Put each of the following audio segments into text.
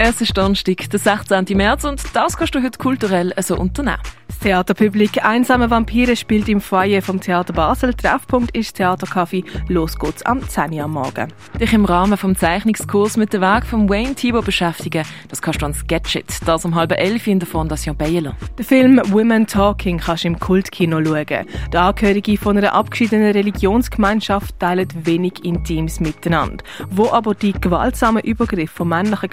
Es ist Donnerstag, der 16. März und das kannst du heute kulturell also unternehmen. Das Theaterpublik Einsame Vampire spielt im Foyer vom Theater Basel. Treffpunkt ist Theatercafé. Los geht's am 10 Uhr am Morgen. Dich im Rahmen vom Zeichnungskurs mit dem Weg von Wayne Thibault beschäftigen, das kannst du an Sketchit, das um halb elf in der Fondation Bayerlo. Den Film Women Talking kannst du im Kultkino schauen. Die Angehörigen von einer abgeschiedenen Religionsgemeinschaft teilen wenig Intimes miteinander. Wo aber die gewaltsamen Übergriffe von männlichen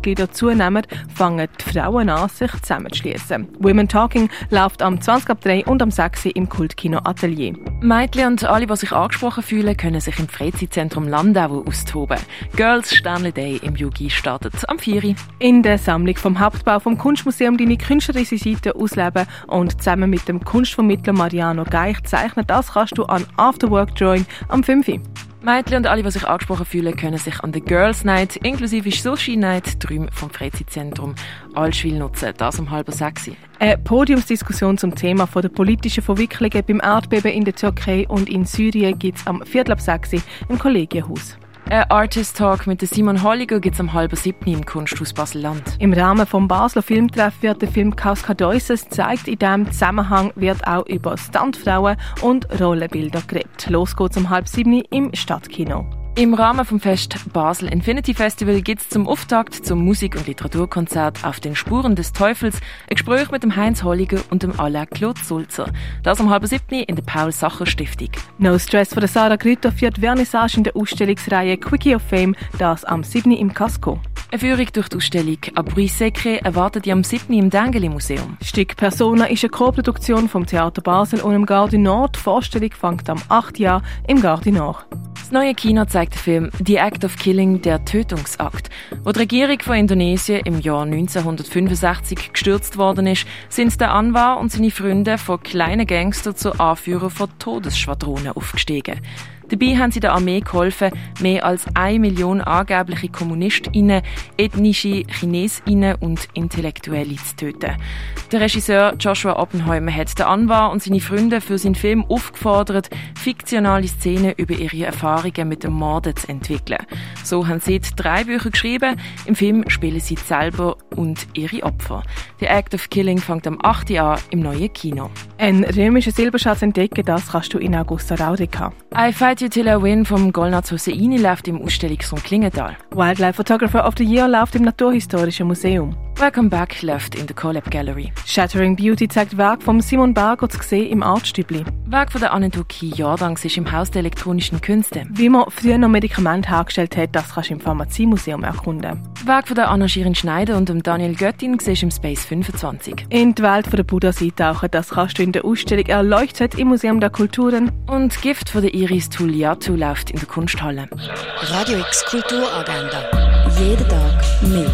Gemeindemitgliedern zunehmen, fangen die Frauen an, sich zusammenzuschließen. Women Talking läuft am 20 ab 3 und am 6 im Kultkino Atelier. Mädchen und alle, die sich angesprochen fühlen, können sich im Freizeitzentrum Landau austoben. Girls Sternle Day im Yugi startet am 4. In der Sammlung vom Hauptbau vom Kunstmuseum deine künstlerische Seite ausleben und zusammen mit dem Kunstvermittler Mariano Geich zeichnen, das kannst du an Afterwork Drawing am 5. Mädchen und alle, die sich angesprochen fühlen, können sich an der Girls Night inklusive Sushi Night drüben vom Freizeitzentrum Allschwil nutzen. Das um halb sechs. Eine Podiumsdiskussion zum Thema von der politischen Verwicklungen beim Erdbeben in der Türkei und in Syrien gibt es am Viertel ab sechs im Kollegienhaus. Ein Artist Talk mit Simon Holliger gibt es am halben siebten im Kunsthaus Basel-Land. Im Rahmen vom Basler Filmtreff wird der Film Kaskadeuses zeigt. In diesem Zusammenhang wird auch über Standfrauen und Rollenbilder geredet. Los geht's um halb sieben im Stadtkino. Im Rahmen vom Fest Basel Infinity Festival gibt es zum Auftakt zum Musik- und Literaturkonzert auf den Spuren des Teufels ein Gespräch mit dem Heinz Holliger und dem Alain Claude Sulzer. Das um halb siebten in der Paul-Sacher-Stiftung. No Stress von der Sarah Grüter führt Vernissage in der Ausstellungsreihe Quickie of Fame, das am 7. im Casco. Eine Führung durch die Ausstellung Abri Secret erwartet ihr am 7. im Dengeli Museum. Stück Persona ist eine Co-Produktion vom Theater Basel und im Nord. Die Vorstellung fängt am 8. Jahr im Garde Nord. Das neue Kino zeigt den Film The Act of Killing, der Tötungsakt. Wo die Regierung von Indonesien im Jahr 1965 gestürzt worden ist, sind der Anwar und seine Freunde von kleinen Gangster zu Anführer von Todesschwadronen aufgestiegen. Dabei haben sie der Armee geholfen, mehr als eine Million angebliche KommunistInnen, ethnische ChinesInnen und Intellektuelle zu töten. Der Regisseur Joshua Oppenheimer hat den Anwar und seine Freunde für seinen Film aufgefordert, fiktionale Szenen über ihre Erfahrungen mit dem Morden zu entwickeln. So haben sie drei Bücher geschrieben. Im Film spielen sie selber und ihre Opfer. The Act of Killing fängt am 8. Jahr im neuen Kino. Ein römischer Silberschatz entdecken, das kannst du in Augusta Raurica. I Fight You Till I Win vom Golnaz Hosseini läuft im Ausstellungsraum Klingenthal. Wildlife Photographer of the Year läuft im Naturhistorischen Museum. Welcome Back läuft in der Collab Gallery. Shattering Beauty zeigt Werk von Simon Berger zu sehen im Artstübli. Werk von der Annetuki Jordan ist im Haus der elektronischen Künste. Wie man früher noch Medikamente hergestellt hat, das kannst du im Pharmaziemuseum erkunden. Werk von der Anna Schirin Schneider und dem Daniel Göttin siehst im Space 25. In die Welt von der Buddhas eintauchen, das kannst du in der Ausstellung Erleuchtet im Museum der Kulturen. Und Gift von der Iris Tuliatu läuft in der Kunsthalle. Radio X Kulturagenda. Jeden Tag mehr.